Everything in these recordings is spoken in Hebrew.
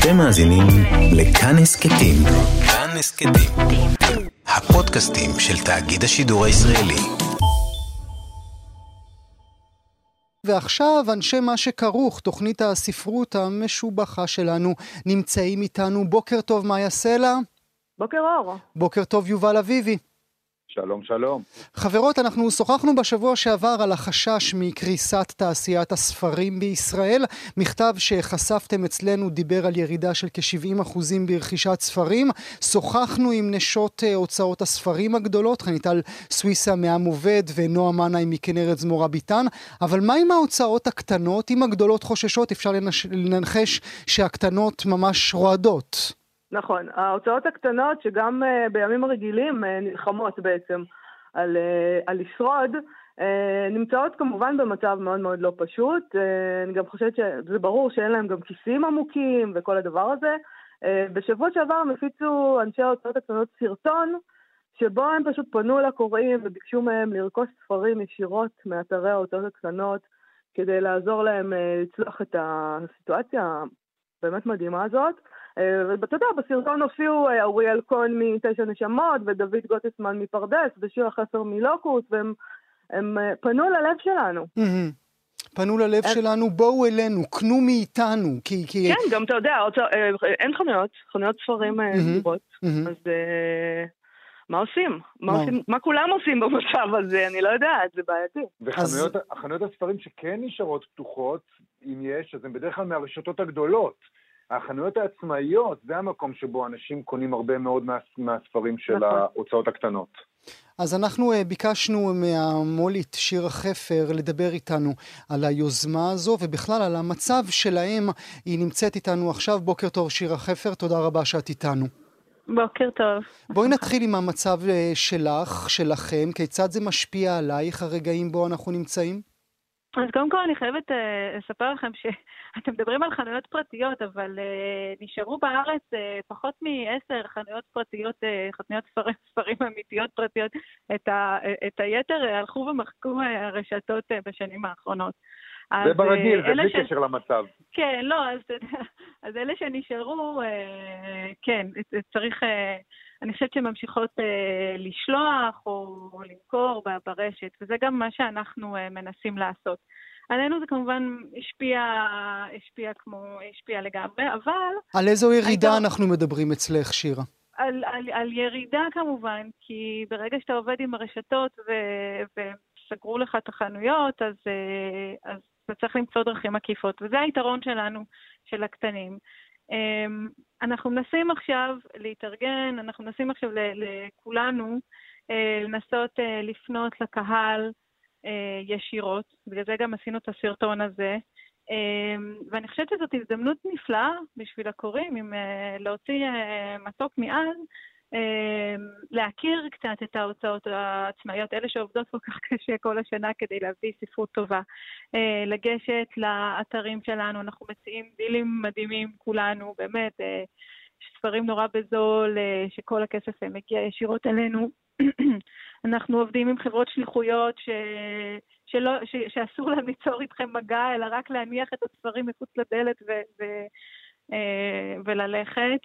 אתם מאזינים לכאן הסכתים. כאן הסכתים. הפודקאסטים של תאגיד השידור הישראלי. ועכשיו אנשי מה שכרוך, תוכנית הספרות המשובחה שלנו, נמצאים איתנו. בוקר טוב, מאיה סלע. בוקר אור. בוקר טוב, יובל אביבי. שלום, שלום. חברות, אנחנו שוחחנו בשבוע שעבר על החשש מקריסת תעשיית הספרים בישראל. מכתב שחשפתם אצלנו דיבר על ירידה של כ-70% ברכישת ספרים. שוחחנו עם נשות אה, הוצאות הספרים הגדולות, חניטל סוויסה מעם עובד ונועה מנאי מכנרת זמורה ביטן. אבל מה עם ההוצאות הקטנות? אם הגדולות חוששות, אפשר לנחש שהקטנות ממש רועדות. נכון. ההוצאות הקטנות, שגם uh, בימים הרגילים uh, נלחמות בעצם על, uh, על לשרוד, נמצאות כמובן במצב מאוד מאוד לא פשוט. אני גם חושבת שזה ברור שאין להם גם כיסים עמוקים וכל הדבר הזה. בשבוע שעבר הם הפיצו אנשי ההוצאות הקטנות סרטון, שבו הם פשוט פנו לקוראים וביקשו מהם לרכוש ספרים ישירות מאתרי ההוצאות הקטנות, כדי לעזור להם לצלוח את הסיטואציה הבאמת מדהימה הזאת. ואתה יודע, בסרטון הופיעו אה, אוריאל כהן מתשע נשמות, ודוד גוטסמן מפרדס, ושיר החסר מלוקוס, והם אה, פנו ללב שלנו. פנו ללב שלנו, בואו אלינו, קנו מאיתנו, כי... כן, גם אתה יודע, אה, אין חנויות, חנויות ספרים סגורות, אז מה עושים? מה עושים? מה כולם עושים במצב הזה? אני לא יודעת, זה בעייתי. וחנויות הספרים שכן נשארות פתוחות, אם יש, אז הן בדרך כלל מהרשתות הגדולות. החנויות העצמאיות, זה המקום שבו אנשים קונים הרבה מאוד מה, מהספרים של נכון. ההוצאות הקטנות. אז אנחנו uh, ביקשנו מהמולית שירה חפר לדבר איתנו על היוזמה הזו ובכלל על המצב שלהם. היא נמצאת איתנו עכשיו. בוקר טוב שירה חפר, תודה רבה שאת איתנו. בוקר טוב. בואי נתחיל עם המצב uh, שלך, שלכם. כיצד זה משפיע עלייך הרגעים בו אנחנו נמצאים? אז קודם כל אני חייבת uh, לספר לכם שאתם מדברים על חנויות פרטיות, אבל uh, נשארו בארץ uh, פחות מעשר חנויות פרטיות, uh, חנויות ספרים, ספרים אמיתיות פרטיות. את, ה, את היתר uh, הלכו ומחקו uh, הרשתות uh, בשנים האחרונות. זה ברגיל, זה בלי ש... קשר למצב. כן, לא, אז, אז אלה שנשארו, uh, כן, צריך... Uh, אני חושבת שהן ממשיכות אה, לשלוח או, או למכור ברשת, וזה גם מה שאנחנו אה, מנסים לעשות. עלינו זה כמובן השפיע, השפיע כמו, השפיע לגמרי, אבל... על איזו ירידה הייתה... אנחנו מדברים אצלך, שירה? על, על, על ירידה כמובן, כי ברגע שאתה עובד עם הרשתות ו, וסגרו לך את החנויות, אז, אה, אז אתה צריך למצוא דרכים עקיפות, וזה היתרון שלנו, של הקטנים. אמ, אנחנו מנסים עכשיו להתארגן, אנחנו מנסים עכשיו לכולנו אה, לנסות אה, לפנות לקהל אה, ישירות, בגלל זה גם עשינו את הסרטון הזה. אמ, ואני חושבת שזאת הזדמנות נפלאה בשביל הקוראים, אם להוציא מתוק אמ, להכיר קצת את ההוצאות העצמאיות, אלה שעובדות כל כך קשה כל השנה כדי להביא ספרות טובה. אה, לגשת לאתרים שלנו, אנחנו מציעים דילים מדהימים כולנו, באמת, אה, ספרים נורא בזול, אה, שכל הכסף מגיע ישירות אלינו. אנחנו עובדים עם חברות שליחויות ש... שלא, ש... שאסור להם ליצור איתכם מגע, אלא רק להניח את הספרים מחוץ לדלת ו... ו... וללכת.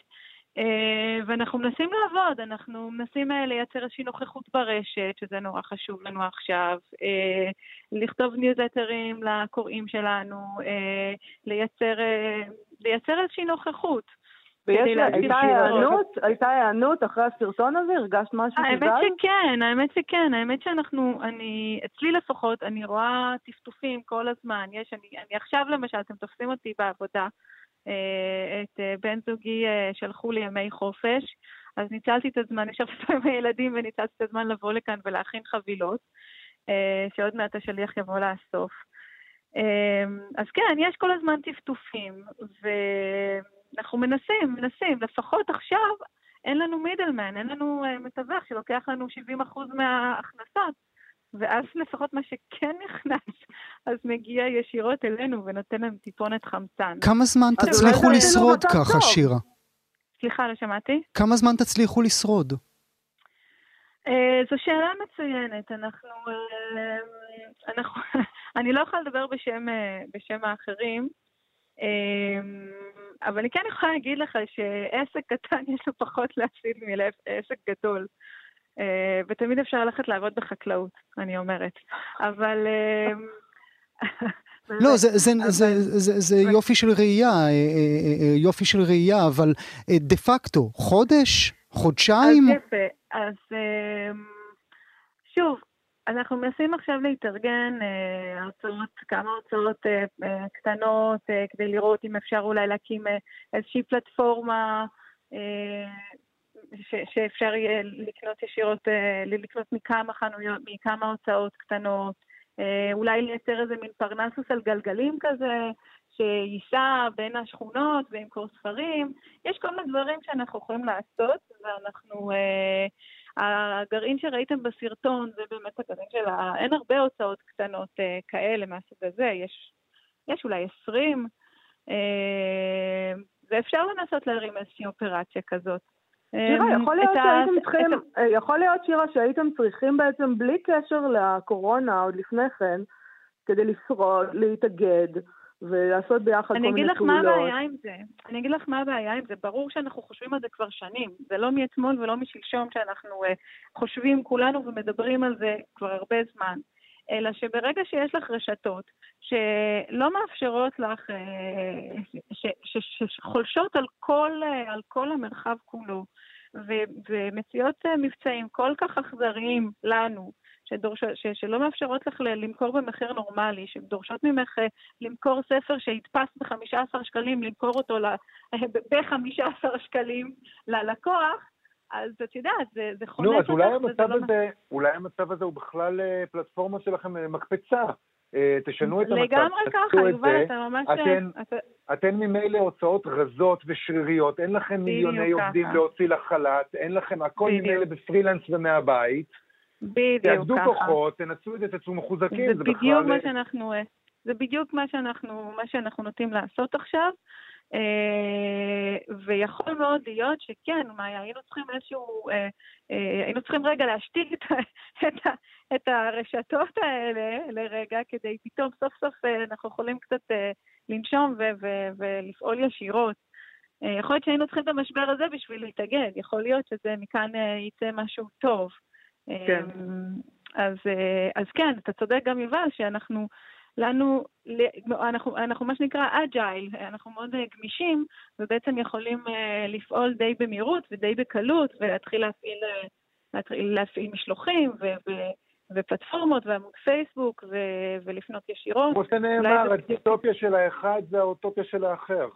אה, ואנחנו מנסים לעבוד, אנחנו מנסים אה, לייצר איזושהי נוכחות ברשת, שזה נורא חשוב לנו עכשיו, אה, לכתוב ניוזלטרים לקוראים שלנו, לייצר, לייצר איזושהי נוכחות. הייתה הענות אחרי הסרטון הזה? הרגשת משהו האמת שכן, האמת שכן, האמת שאנחנו, אני, אצלי לפחות, אני רואה טפטופים כל הזמן. יש, אני, אני עכשיו למשל, אתם תופסים אותי בעבודה, את אה, בן זוגי אה, שלחו לי ימי חופש, אז ניצלתי את הזמן, ישבתי עם הילדים וניצלתי את הזמן לבוא לכאן ולהכין חבילות, שעוד מעט השליח יבוא לאסוף. אז כן, יש כל הזמן טפטופים, ואנחנו מנסים, מנסים, לפחות עכשיו אין לנו מידלמן, אין לנו מתווך שלוקח לנו 70% מההכנסות. ואז לפחות מה שכן נכנס, אז מגיע ישירות אלינו ונותן להם טיפונת חמצן. כמה זמן תצליחו לשרוד ככה, שירה? סליחה, לא שמעתי. כמה זמן תצליחו לשרוד? אה, זו שאלה מצוינת. אנחנו... אה, אנחנו אני לא יכולה לדבר בשם, אה, בשם האחרים, אבל אני כן יכולה להגיד לך שעסק קטן יש לו פחות להפסיד מלעסק גדול. אה, ותמיד אפשר ללכת לעבוד בחקלאות, אני אומרת. אבל... אה, לא, זה, זה. זה, זה, זה יופי של ראייה, יופי של ראייה, אבל דה פקטו, חודש? חודשיים? אז יפה, אז שוב, אנחנו מנסים עכשיו להתארגן אה, הרצאות, כמה הרצאות אה, אה, קטנות, אה, כדי לראות אם אפשר אולי להקים אה, איזושהי פלטפורמה אה, ש, שאפשר יהיה לקנות ישירות, אה, לקנות מכמה חנויות, מכמה הוצאות קטנות, אה, אולי לייצר איזה מין פרנסוס על גלגלים כזה, שייסע בין השכונות וימכור ספרים. יש כל מיני דברים שאנחנו יכולים לעשות, ואנחנו... אה, הגרעין שראיתם בסרטון זה באמת הגרעין של ה... אין הרבה הוצאות קטנות כאלה מהסוג הזה, יש, יש אולי 20, אה, ואפשר לנסות להרים איזושהי אופרציה כזאת. שירה, אה, יכול להיות שהייתם צריכים, ה... אה, יכול להיות שירה שהייתם צריכים בעצם בלי קשר לקורונה עוד לפני כן, כדי לשרוד, להתאגד, ולעשות ביחד כל מיני פעולות. אני אגיד לך מה הבעיה עם זה. אני אגיד לך מה הבעיה עם זה. ברור שאנחנו חושבים על זה כבר שנים. זה לא מאתמול ולא משלשום שאנחנו uh, חושבים כולנו ומדברים על זה כבר הרבה זמן. אלא שברגע שיש לך רשתות שלא מאפשרות לך, uh, שחולשות על כל, uh, על כל המרחב כולו, ומציעות מבצעים כל כך אכזריים לנו, שדורש, ש, שלא מאפשרות לך למכור במחיר נורמלי, שדורשות ממך אה, למכור ספר שיתפס ב-15 שקלים, למכור אותו ב-15 שקלים ללקוח, אז את יודעת, זה, זה חונק אותך. נו, אז אולי המצב, לא... הזה, אולי המצב הזה הוא בכלל אה, פלטפורמה שלכם אה, מקפצה. תשנו את המצב, לגמרי ככה, יובל, אתה ממש... אתן, אתה... אתן ממילא הוצאות רזות ושריריות, אין לכם מיליוני עובדים להוציא לחל"ת, אין לכם, הכל ממילא בפרילנס ומהבית. בדיוק ככה. תאגדו כוחות, תנצלו את זה, תצאו מחוזקים, זה, זה בדיוק בכלל... מה שאנחנו, זה בדיוק מה שאנחנו, מה שאנחנו נוטים לעשות עכשיו. Uh, ויכול מאוד להיות שכן, מה, היינו צריכים איזשהו, uh, uh, היינו צריכים רגע להשתיק את, את, את הרשתות האלה לרגע, כדי פתאום סוף סוף אנחנו יכולים קצת לנשום ו- ו- ולפעול ישירות. יכול להיות שהיינו צריכים את המשבר הזה בשביל להתאגד, יכול להיות שזה מכאן יצא משהו טוב. כן. אז, אה, אז כן, אתה צודק גם יובל, שאנחנו, לנו, אנחנו, אנחנו מה שנקרא אג'ייל, אנחנו מאוד אה, גמישים, ובעצם יכולים אה, לפעול די במהירות ודי בקלות, ולהתחיל להפעיל, להתחיל להפעיל משלוחים, ו, ופלטפורמות ועמוד פייסבוק, ו, ולפנות ישירות. כמו שנאמר, הדיסטופיה של האחד זה האוטופיה של האחר.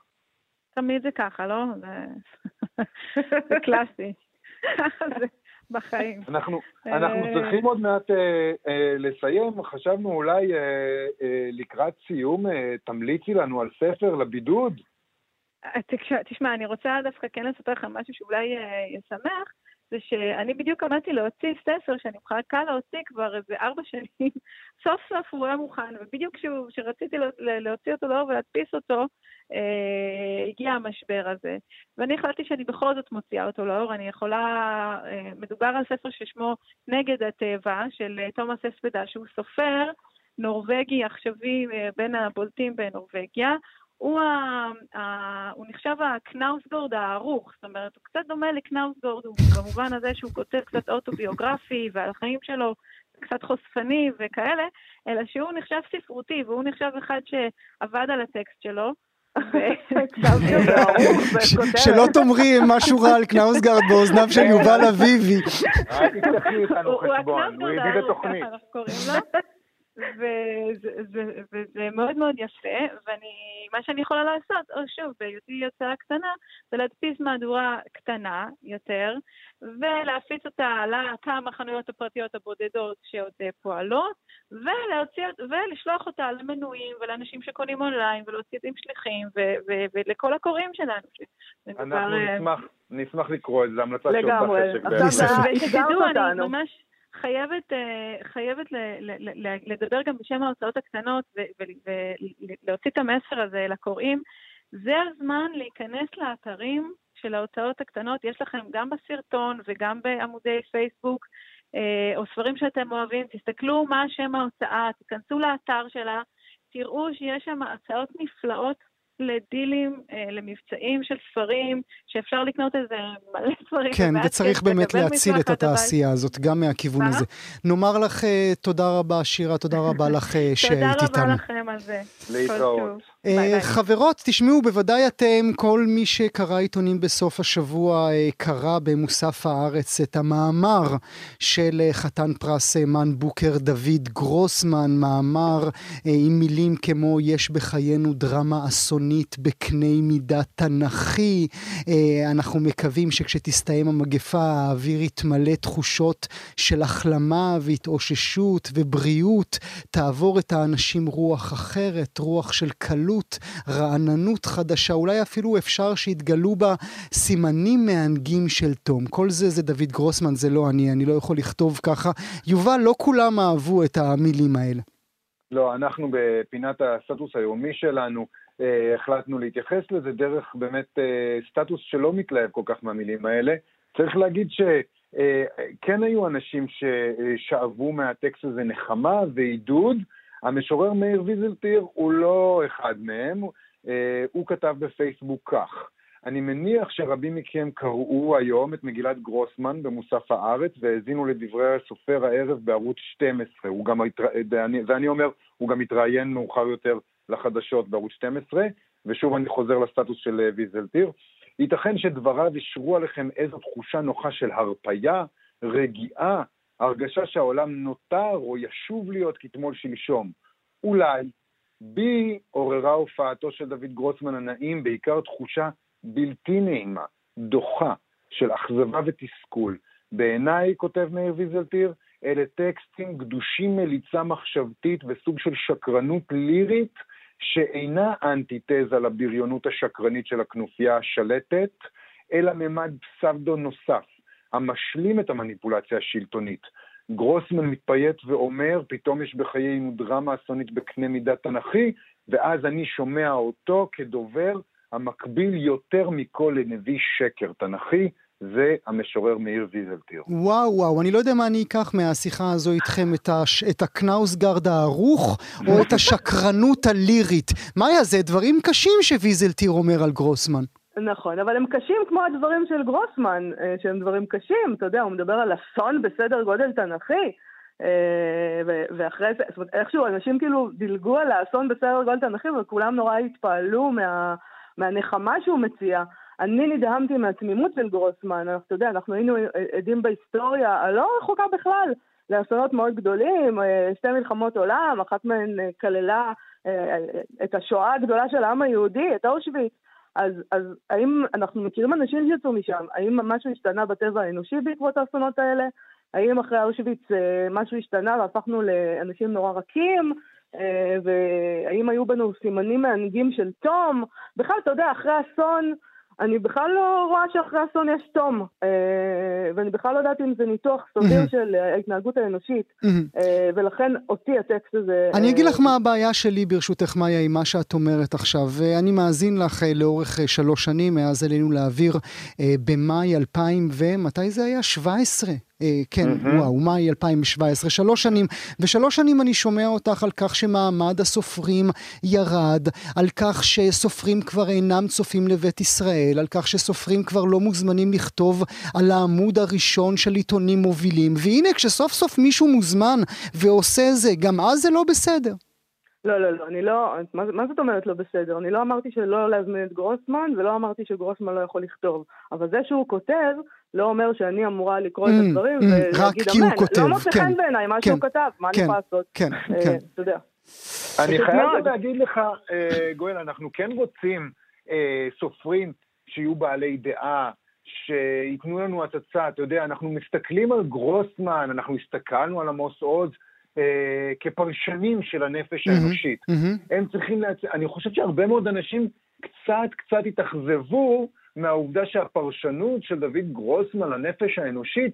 תמיד זה ככה, לא? זה, זה קלאסי. זה, בחיים. אנחנו, אנחנו אה, צריכים עוד מעט אה, אה, לסיים, חשבנו אולי אה, אה, לקראת סיום אה, תמליצי לנו על ספר לבידוד. אה, תשמע, אני רוצה דווקא כן לספר לך משהו שאולי אה, ישמח. זה שאני בדיוק עמדתי להוציא ספר שאני מחכה להוציא כבר איזה ארבע שנים, סוף סוף הוא היה מוכן, ובדיוק כשרציתי להוציא אותו לאור ולהדפיס אותו, אה, הגיע המשבר הזה. ואני החלטתי שאני בכל זאת מוציאה אותו לאור, אני יכולה, אה, מדובר על ספר ששמו נגד הטבע, של אה, תומאס אספדה, שהוא סופר נורבגי עכשווי אה, בין הבולטים בנורבגיה. הוא, ה, ה, הוא נחשב הקנאוסגורד הערוך, זאת אומרת, הוא קצת דומה לקנאוסגורד, הוא במובן הזה שהוא כותב קצת אוטוביוגרפי ועל החיים שלו, קצת חושפני וכאלה, אלא שהוא נחשב ספרותי, והוא נחשב אחד שעבד על הטקסט שלו. שלא תאמרי משהו רע על קנאוסגרד באוזניו של יובל אביבי. אל תפתחי איתנו חשבון, הוא הביא בתוכנית. וזה מאוד מאוד יפה, ואני, מה שאני יכולה לעשות, או שוב, בהיותי הוצאה קטנה, זה להדפיס מהדורה קטנה יותר, ולהפיץ אותה לכמה חנויות הפרטיות הבודדות שעוד פועלות, ולהוציא, ולשלוח אותה למנויים ולאנשים שקונים אונליין, ולהוציא את זה עם שליחים, ולכל הקוראים שלנו. אנחנו נשמח, נשמח לקרוא את זה, המלצה של אותה חשק. לגמרי, ושתדעו, אני ממש... חייבת, אה, חייבת לדבר גם בשם ההוצאות הקטנות ולהוציא את המסר הזה לקוראים. זה הזמן להיכנס לאתרים של ההוצאות הקטנות, יש לכם גם בסרטון וגם בעמודי פייסבוק, אה, או ספרים שאתם אוהבים, תסתכלו מה שם ההוצאה, תיכנסו לאתר שלה, תראו שיש שם הצעות נפלאות לדילים, אה, למבצעים של ספרים, שאפשר לקנות איזה מלא ספרים. כן, וצריך באמת להציל את התעשייה הזאת, גם מהכיוון הזה. נאמר לך אה, תודה רבה, שירה, תודה רבה לך שהיית איתנו. תודה רבה לכם על זה. להתראות. Uh, חברות, תשמעו, בוודאי אתם, כל מי שקרא עיתונים בסוף השבוע, uh, קרא במוסף הארץ את המאמר של uh, חתן פרס מן בוקר דוד גרוסמן, מאמר עם מילים כמו יש בחיינו דרמה אסונית בקנה מידה תנכי. אנחנו מקווים שכשתסתיים המגפה האוויר יתמלא תחושות של החלמה והתאוששות ובריאות, תעבור את האנשים רוח אחרת, רוח של קלות. התגלות, רעננות חדשה, אולי אפילו אפשר שיתגלו בה סימנים מהנגים של תום. כל זה זה דוד גרוסמן, זה לא אני, אני לא יכול לכתוב ככה. יובל, לא כולם אהבו את המילים האלה. לא, אנחנו בפינת הסטטוס היומי שלנו אה, החלטנו להתייחס לזה דרך באמת אה, סטטוס שלא מתלהב כל כך מהמילים האלה. צריך להגיד שכן אה, היו אנשים ששאבו מהטקסט הזה נחמה ועידוד, המשורר מאיר ויזלטיר הוא לא אחד מהם, אה, הוא כתב בפייסבוק כך: אני מניח שרבים מכם קראו היום את מגילת גרוסמן במוסף הארץ והאזינו לדברי הסופר הערב בערוץ 12. הוא גם, ואני, ואני אומר, הוא גם התראיין מאוחר יותר לחדשות בערוץ 12, ושוב אני חוזר לסטטוס של אה, ויזלטיר. ייתכן שדבריו אישרו עליכם איזו תחושה נוחה של הרפייה, רגיעה, הרגשה שהעולם נותר או ישוב להיות כתמול שלשום. אולי בי עוררה הופעתו של דוד גרוסמן הנעים בעיקר תחושה בלתי נעימה, דוחה, של אכזבה ותסכול. בעיניי, כותב מאיר ויזלטיר, אלה טקסטים גדושים מליצה מחשבתית וסוג של שקרנות לירית שאינה אנטיתזה לבריונות השקרנית של הכנופיה השלטת, אלא ממד פסבדו נוסף, המשלים את המניפולציה השלטונית. גרוסמן מתפייט ואומר, פתאום יש בחיינו דרמה אסונית בקנה מידה תנכי, ואז אני שומע אותו כדובר המקביל יותר מכל לנביא שקר תנכי, זה המשורר מאיר ויזלטיר. וואו וואו, אני לא יודע מה אני אקח מהשיחה הזו איתכם, את, הש... את הקנאוסגרד הערוך או את השקרנות הלירית. מה היה זה? דברים קשים שוויזלטיר אומר על גרוסמן. נכון, אבל הם קשים כמו הדברים של גרוסמן, אה, שהם דברים קשים, אתה יודע, הוא מדבר על אסון בסדר גודל תנכי, אה, ואחרי זה, זאת אומרת, איכשהו אנשים כאילו דילגו על האסון בסדר גודל תנכי, וכולם נורא התפעלו מה, מהנחמה שהוא מציע. אני נדהמתי מהתמימות של גרוסמן, אתה יודע, אנחנו היינו עדים בהיסטוריה הלא רחוקה בכלל לאסונות מאוד גדולים, אה, שתי מלחמות עולם, אחת מהן כללה את השואה הגדולה של העם היהודי, את אושוויץ. אז, אז האם אנחנו מכירים אנשים שיצאו משם? האם משהו השתנה בטבע האנושי בעקבות האסונות האלה? האם אחרי אושוויץ אה, משהו השתנה והפכנו לאנשים נורא רכים? אה, והאם היו בנו סימנים מהנהגים של תום? בכלל, אתה יודע, אחרי אסון... אני בכלל לא רואה שאחרי אסון יש תום, אה, ואני בכלל לא יודעת אם זה ניתוח סביר של ההתנהגות האנושית, אה, ולכן אותי הטקסט הזה... אני אגיד לך מה הבעיה שלי ברשותך, מאיה, עם מה שאת אומרת עכשיו. אני מאזין לך לאורך שלוש שנים, מאז עלינו להעביר במאי 2000 ומתי זה היה? 17. אה, כן, mm-hmm. וואו, מאי 2017, שלוש שנים, ושלוש שנים אני שומע אותך על כך שמעמד הסופרים ירד, על כך שסופרים כבר אינם צופים לבית ישראל, על כך שסופרים כבר לא מוזמנים לכתוב על העמוד הראשון של עיתונים מובילים, והנה כשסוף סוף מישהו מוזמן ועושה זה, גם אז זה לא בסדר. לא, לא, לא, אני לא, מה, מה זאת אומרת לא בסדר? אני לא אמרתי שלא להזמין את גרוסמן, ולא אמרתי שגרוסמן לא יכול לכתוב. אבל זה שהוא כותב, לא אומר שאני אמורה לקרוא את mm, הדברים mm, ולהגיד אמן. לא מוצא חן בעיניי מה שהוא כתב, מה אני יכולה לעשות? כן, אה, כן. אתה יודע. אני חייב להגיד לך, אה, גואל, אנחנו כן רוצים אה, סופרים שיהיו בעלי דעה, שייתנו לנו הצצה, אתה יודע, אנחנו מסתכלים על גרוסמן, אנחנו הסתכלנו על עמוס עוז, אה, כפרשנים של הנפש האנושית. Mm-hmm. הם צריכים להצ... אני חושב שהרבה מאוד אנשים קצת קצת התאכזבו מהעובדה שהפרשנות של דוד גרוסמן לנפש האנושית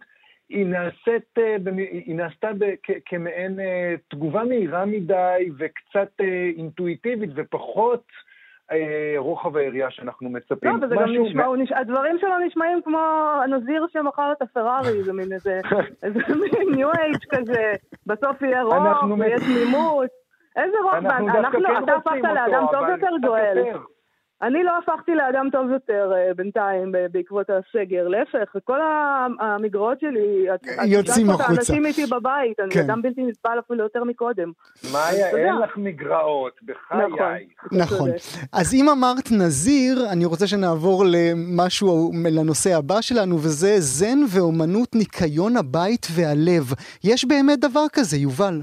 היא נעשית, אה, היא נעשתה כמעין אה, תגובה מהירה מדי וקצת אינטואיטיבית ופחות רוחב היריעה שאנחנו מצפים. לא, וזה גם נשמע, נש... הדברים שלו נשמעים כמו הנזיר שמכר את הפרארי, זה מין איזה, איזה מין ניו אייג' כזה, בסוף יהיה רוח ויש תמימות. איזה רוח, אנחנו, אתה הפכת לאדם טוב יותר, גואל. אני לא הפכתי לאדם טוב יותר uh, בינתיים בעקבות הסגר, להפך, כל המגרעות שלי, יוצאים החוצה. האנשים איתי בבית, אני כן. אדם בלתי נסבל אפילו יותר מקודם. מאיה, אין לך מגרעות, בחיי. נכון, נכון. אז אם אמרת נזיר, אני רוצה שנעבור למשהו, לנושא הבא שלנו, וזה זן ואומנות ניקיון הבית והלב. יש באמת דבר כזה, יובל.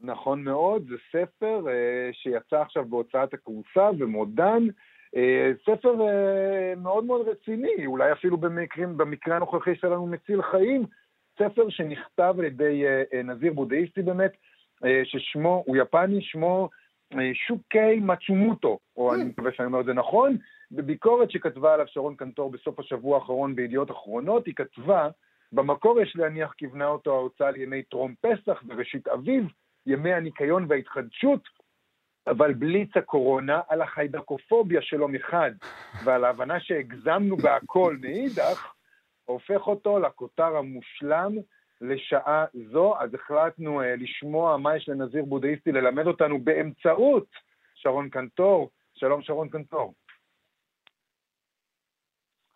נכון מאוד, זה ספר uh, שיצא עכשיו בהוצאת הכורסה ומודן. אה, ספר אה, מאוד מאוד רציני, אולי אפילו במקרים, במקרה הנוכחי שלנו מציל חיים, ספר שנכתב על ידי אה, נזיר בודהיסטי באמת, ששמו, הוא יפני, שמו שוקי מצ'ומוטו, או אני מקווה שאני אומר את זה נכון, בביקורת שכתבה עליו שרון קנטור בסוף השבוע האחרון בידיעות אחרונות, היא כתבה, במקור יש להניח כיוונה אותו ההוצאה לימי טרום פסח וראשית אביב, ימי הניקיון וההתחדשות, אבל בליץ הקורונה, על החיידקופוביה שלו מחד, ועל ההבנה שהגזמנו בהכל מאידך, הופך אותו לכותר המושלם לשעה זו. אז החלטנו uh, לשמוע מה יש לנזיר בודהיסטי ללמד אותנו באמצעות שרון קנטור. שלום שרון קנטור.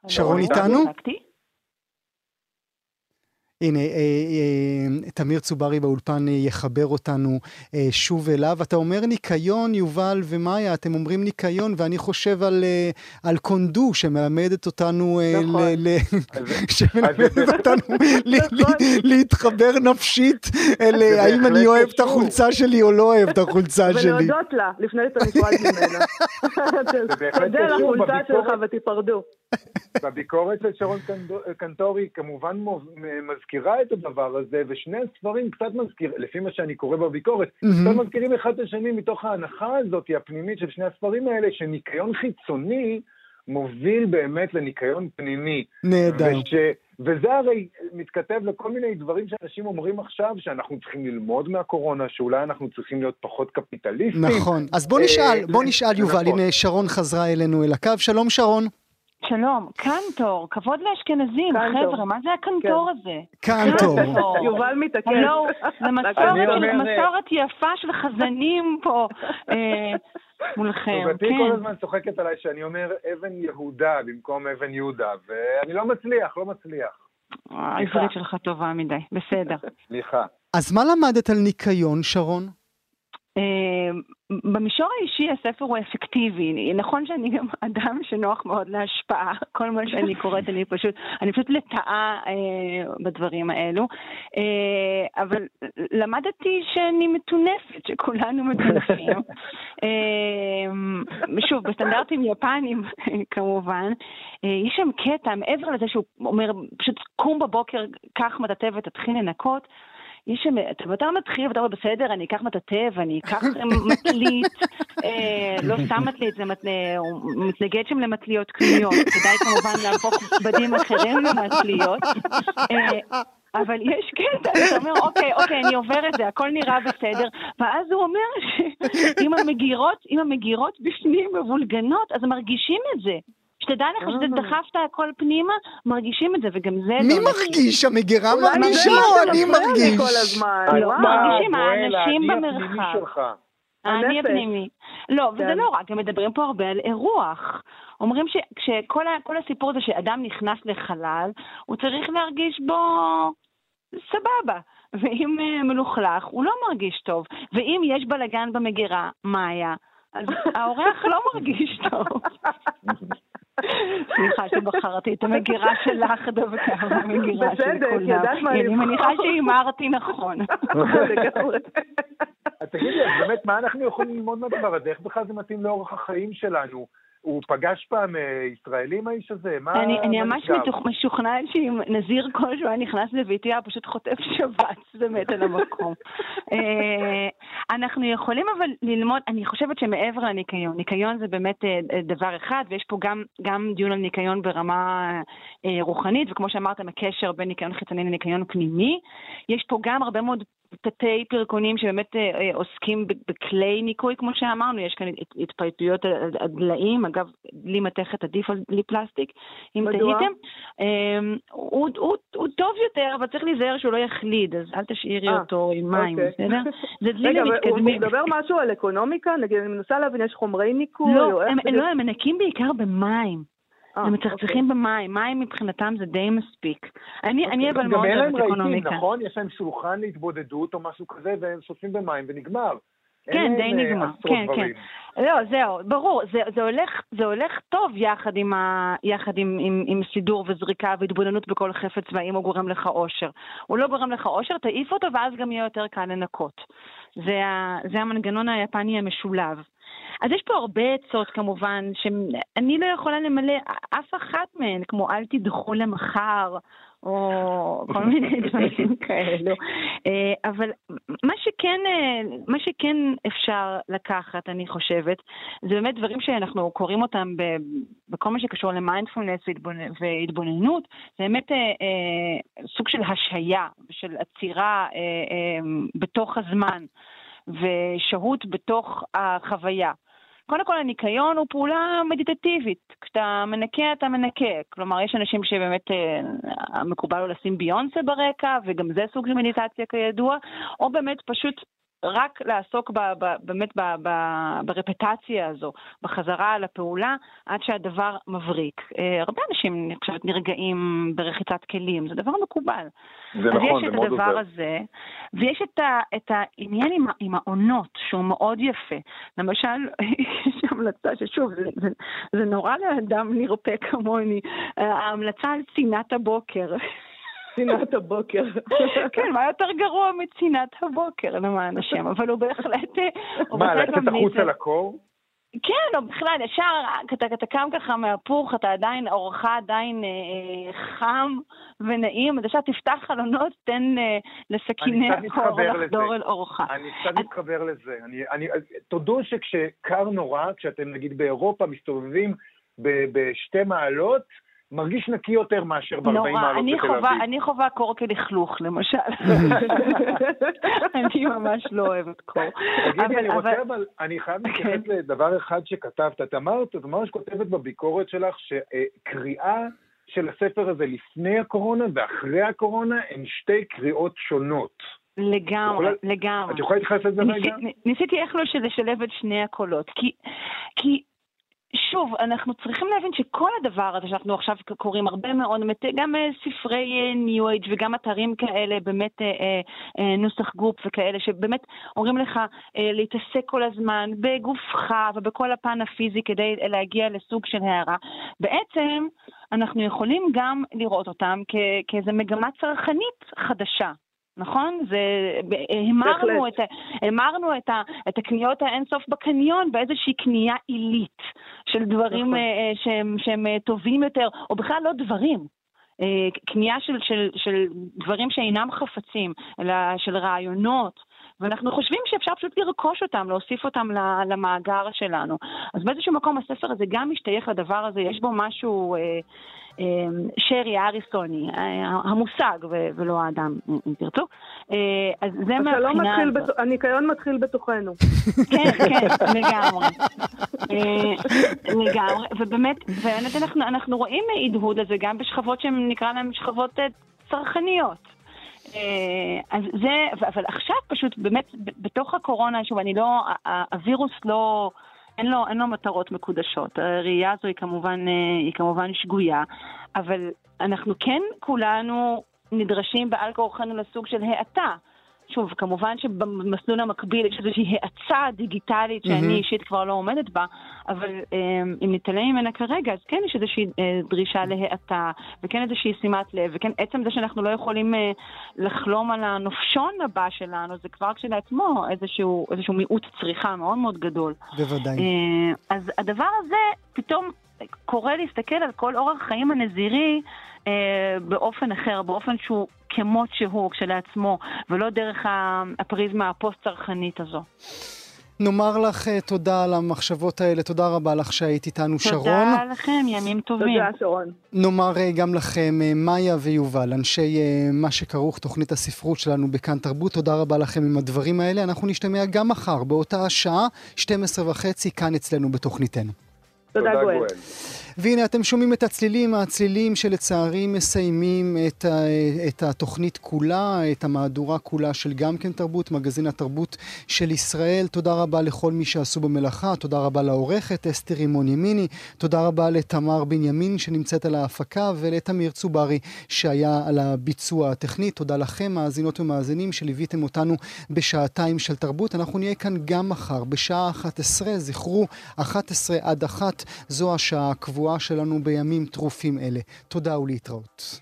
שרון איתנו? הנה, אה, אה, תמיר צוברי באולפן אה, יחבר אותנו אה, שוב אליו. אתה אומר ניקיון, יובל ומאיה, אתם אומרים ניקיון, ואני חושב על, אה, על קונדו, שמלמדת אותנו, אה, נכון. ל, ל, שמלמדת אותנו ל, ל, נכון. להתחבר נפשית אל האם אני אוהב את החולצה שלי או לא אוהב את החולצה שלי. ולהודות לה, לפני שאתה נפרד ממנה. תודה לחולצה שלך ותיפרדו. בביקורת של שרון קנטורי כמובן מזכירה את הדבר הזה, ושני הספרים קצת מזכיר, לפי מה שאני קורא בביקורת, קצת מזכירים אחד את השני מתוך ההנחה הזאת הפנימית של שני הספרים האלה, שניקיון חיצוני מוביל באמת לניקיון פנימי. נהדר. וש, וזה הרי מתכתב לכל מיני דברים שאנשים אומרים עכשיו, שאנחנו צריכים ללמוד מהקורונה, שאולי אנחנו צריכים להיות פחות קפיטליסטים. נכון. אז בוא נשאל, בוא נשאל יובל, נכון. הנה שרון חזרה אלינו אל הקו. שלום שרון. שלום, קנטור, כבוד לאשכנזים, חבר'ה, מה זה הקנטור כן. הזה? קנטור. יובל מתעקש. זה מסורת יפה של חזנים פה אה, מולכם, כן. זוגתי כל הזמן צוחקת עליי שאני אומר אבן יהודה במקום אבן יהודה, ואני לא מצליח, לא מצליח. העברית שלך טובה מדי, בסדר. סליחה. אז מה למדת על ניקיון, שרון? אה, במישור האישי הספר הוא אפקטיבי. נכון שאני גם אדם שנוח מאוד להשפעה. כל מה שאני קוראת, אני פשוט, אני פשוט לטאה אה, בדברים האלו. אה, אבל למדתי שאני מטונפת, שכולנו מטונפים. אה, שוב, בסטנדרטים יפנים כמובן. אה, יש שם קטע, מעבר לזה שהוא אומר, פשוט קום בבוקר, קח מטאטא ותתחיל לנקות. יש שם, אתה מתחיל ואתה אומר, בסדר, אני אקח מטאטא ואני אקח מטלית, אה, לא סתם מטלית, זה מתנגד שם למטליות קניות, כדאי כמובן להפוך בדים אחרים למטליות. אה, אבל יש קטע, אתה אומר, אוקיי, אוקיי, אני עובר את זה, הכל נראה בסדר, ואז הוא אומר שאם המגירות, המגירות בפנים מבולגנות, אז מרגישים את זה. שתדע לך שזה אה. דחפת הכל פנימה, מרגישים את זה, וגם זה... מי לא מרגיש? המגירה מרגישה או אני מרגיש? לא, מרגישים האנשים במרחב. האני הפנימי. לא, וזה כן. לא רק, הם מדברים פה הרבה על אירוח. אומרים שכל הסיפור הזה שאדם נכנס לחלל, הוא צריך להרגיש בו סבבה. ואם אה, מלוכלך, הוא לא מרגיש טוב. ואם יש בלגן במגירה, מה היה? אז האורח לא מרגיש טוב. שבחרתי את המגירה שלך דווקא, המגירה של כולם. לבחור. אני מניחה שהימרתי נכון. תגידי, באמת, מה אנחנו יכולים ללמוד מהדבר הזה? איך בכלל זה מתאים לאורח החיים שלנו? הוא פגש פעם אה, ישראלים האיש הזה? מה... אני, אני ממש משוכנעת שאם נזיר כלשהו היה נכנס לביתי, היה פשוט חוטף שבץ באמת על המקום. אה, אנחנו יכולים אבל ללמוד, אני חושבת שמעבר לניקיון, ניקיון זה באמת אה, דבר אחד, ויש פה גם, גם דיון על ניקיון ברמה רוחנית, וכמו שאמרת, הקשר בין ניקיון חיצוני לניקיון פנימי. יש פה גם הרבה מאוד תתי פרקונים שבאמת אה, אה, עוסקים בכלי ניקוי, כמו שאמרנו, יש כאן התפייטויות על הדליים, אגב, דלי מתכת עדיף על דלי פלסטיק, אם תהיתם. אמ, הוא, טוב יותר, אבל צריך להיזהר שהוא לא יחליד, אז אל תשאירי אה, אותו עם מים, אוקיי. בסדר? זה דלי רגע, אבל הוא למתקדמים. מדבר משהו על אקונומיקה? נגיד, אני מנסה להבין, יש חומרי ניקוי? לא, או איך? לא, הם מנקים בעיקר במים. אה, הם אוקיי. מצחצחים במים, מים מבחינתם זה די מספיק. אני, אני אבל גם מאוד אין להם אוהבת רהיטים, אקונומיקה. נכון? יש להם שולחן להתבודדות או משהו כזה, והם שוטפים במים ונגמר. כן, די אה, נגמר. כן, כן. לא, זהו, ברור, זה, זה, הולך, זה הולך טוב יחד, עם, ה, יחד עם, עם, עם סידור וזריקה והתבוננות בכל חפץ והאם הוא גורם לך אושר. הוא לא גורם לך אושר, תעיף אותו ואז גם יהיה יותר קל לנקות. זה, ה, זה המנגנון היפני המשולב. אז יש פה הרבה עצות כמובן, שאני לא יכולה למלא אף אחת מהן, כמו אל תדחו למחר, או כל מיני דברים כאלו. אה, אבל מה שכן, אה, מה שכן אפשר לקחת, אני חושבת, זה באמת דברים שאנחנו קוראים אותם בכל מה שקשור למיינדפולנס והתבונ- והתבוננות, זה באמת אה, אה, סוג של השהיה, של עצירה אה, אה, בתוך הזמן. ושהות בתוך החוויה. קודם כל הניקיון הוא פעולה מדיטטיבית, כשאתה מנקה אתה מנקה, כלומר יש אנשים שבאמת אה, מקובל לו לשים ביונסה ברקע וגם זה סוג של מדיטציה כידוע, או באמת פשוט רק לעסוק ב, ב, באמת ב, ב, ברפטציה הזו, בחזרה על הפעולה, עד שהדבר מבריק. אה, הרבה אנשים, אני חושבת, נרגעים ברחיצת כלים, זה דבר מקובל. זה נכון, אז זה יש מאוד את הדבר עוזר. הזה, ויש את, ה, את העניין עם, עם העונות, שהוא מאוד יפה. למשל, יש המלצה ששוב, זה, זה, זה נורא לאדם נרפה כמוני, ההמלצה על צנעת הבוקר. צנעת הבוקר. כן, מה יותר גרוע מצנעת הבוקר, למען השם, אבל הוא בהחלט... מה, לצאת החוצה לקור? כן, או בכלל, ישר, אתה, אתה קם ככה מהפוך, אתה עדיין, אורך עדיין אה, אה, חם ונעים, אז ישר תפתח חלונות, תן אה, לסכיני אני הקור. לחדור אל אורך. אני קצת מתחבר לזה. אני, אני, תודו שכשקר נורא, כשאתם נגיד באירופה מסתובבים בשתי מעלות, מרגיש נקי יותר מאשר ב-40 נורא, מעלות בתל אביב. אני חווה קור כלכלוך, למשל. אני ממש לא אוהבת קור. תגידי, אני רוצה אבל, אני חייב להתייחס לדבר אחד שכתבת. את אמרת, את ממש כותבת בביקורת שלך שקריאה של הספר הזה לפני הקורונה ואחרי הקורונה הן שתי קריאות שונות. לגמרי, לגמרי. את יכולה להתייחס לזה רגע? ניסיתי איך לא לשלב את שני הקולות, כי, כי שוב, אנחנו צריכים להבין שכל הדבר הזה שאנחנו עכשיו קוראים הרבה מאוד, גם אה, ספרי ניו אייג' וגם אתרים כאלה, באמת אה, אה, אה, נוסח גוף וכאלה, שבאמת אומרים לך אה, להתעסק כל הזמן בגופך ובכל הפן הפיזי כדי להגיע לסוג של הערה. בעצם אנחנו יכולים גם לראות אותם כ- כאיזו מגמה צרכנית חדשה. נכון? זה, המרנו. את, המרנו את, ה, את הקניות האינסוף בקניון באיזושהי קנייה עילית של דברים נכון. אה, אה, שהם, שהם אה, טובים יותר, או בכלל לא דברים. קנייה של, של, של דברים שאינם חפצים, אלא של רעיונות. ואנחנו חושבים שאפשר פשוט לרכוש אותם, להוסיף אותם למאגר שלנו. אז באיזשהו מקום הספר הזה גם משתייך לדבר הזה, יש בו משהו אה, שרי אריסוני, אה, המושג ולא האדם, אם תרצו. אה, אז זה השלום מהבחינה הזאת. הניקיון מתחיל בתוכנו. כן, כן, לגמרי. אה, לגמרי, ובאמת, ובאמת אנחנו, אנחנו רואים הדהוד לזה גם בשכבות שהן נקרא להן שכבות צרכניות. אז זה, אבל עכשיו פשוט באמת בתוך הקורונה, שוב, אני לא, הווירוס לא, אין לו, אין לו מטרות מקודשות. הראייה הזו היא כמובן, אה, היא כמובן שגויה, אבל אנחנו כן כולנו נדרשים בעל כורחנו לסוג של האטה. שוב, כמובן שבמסלול המקביל יש איזושהי האצה דיגיטלית שאני מהמם. אישית כבר לא עומדת בה, אבל אה, אם נתעלם ממנה כרגע, אז כן יש איזושהי אה, דרישה להאטה, וכן איזושהי שימת לב, וכן עצם זה שאנחנו לא יכולים אה, לחלום על הנופשון הבא שלנו, זה כבר כשלעצמו איזשהו, איזשהו מיעוט צריכה מאוד מאוד גדול. בוודאי. אה, אז הדבר הזה פתאום קורא להסתכל על כל אורח חיים הנזירי אה, באופן אחר, באופן שהוא כמות שהוא כשלעצמו, ולא דרך הפריזמה הפוסט-צרכנית הזו. נאמר לך uh, תודה על המחשבות האלה, תודה רבה לך שהיית איתנו, תודה שרון. תודה לכם, ימים טובים. תודה, שרון. נאמר uh, גם לכם, uh, מאיה ויובל, אנשי מה שכרוך תוכנית הספרות שלנו בכאן תרבות, תודה רבה לכם עם הדברים האלה. אנחנו נשתמע גם מחר, באותה השעה, 12 וחצי, כאן אצלנו בתוכניתנו. תודה, גואל. והנה אתם שומעים את הצלילים, הצלילים שלצערי מסיימים את, ה, את התוכנית כולה, את המהדורה כולה של גם כן תרבות, מגזין התרבות של ישראל. תודה רבה לכל מי שעשו במלאכה, תודה רבה לעורכת אסתר רימון ימיני, תודה רבה לתמר בנימין שנמצאת על ההפקה ולתמיר צוברי שהיה על הביצוע הטכני. תודה לכם, מאזינות ומאזינים, שליוויתם אותנו בשעתיים של תרבות. אנחנו נהיה כאן גם מחר בשעה 11, זכרו, 11 עד 1, זו השעה הקבועה. שלנו בימים טרופים אלה. תודה ולהתראות.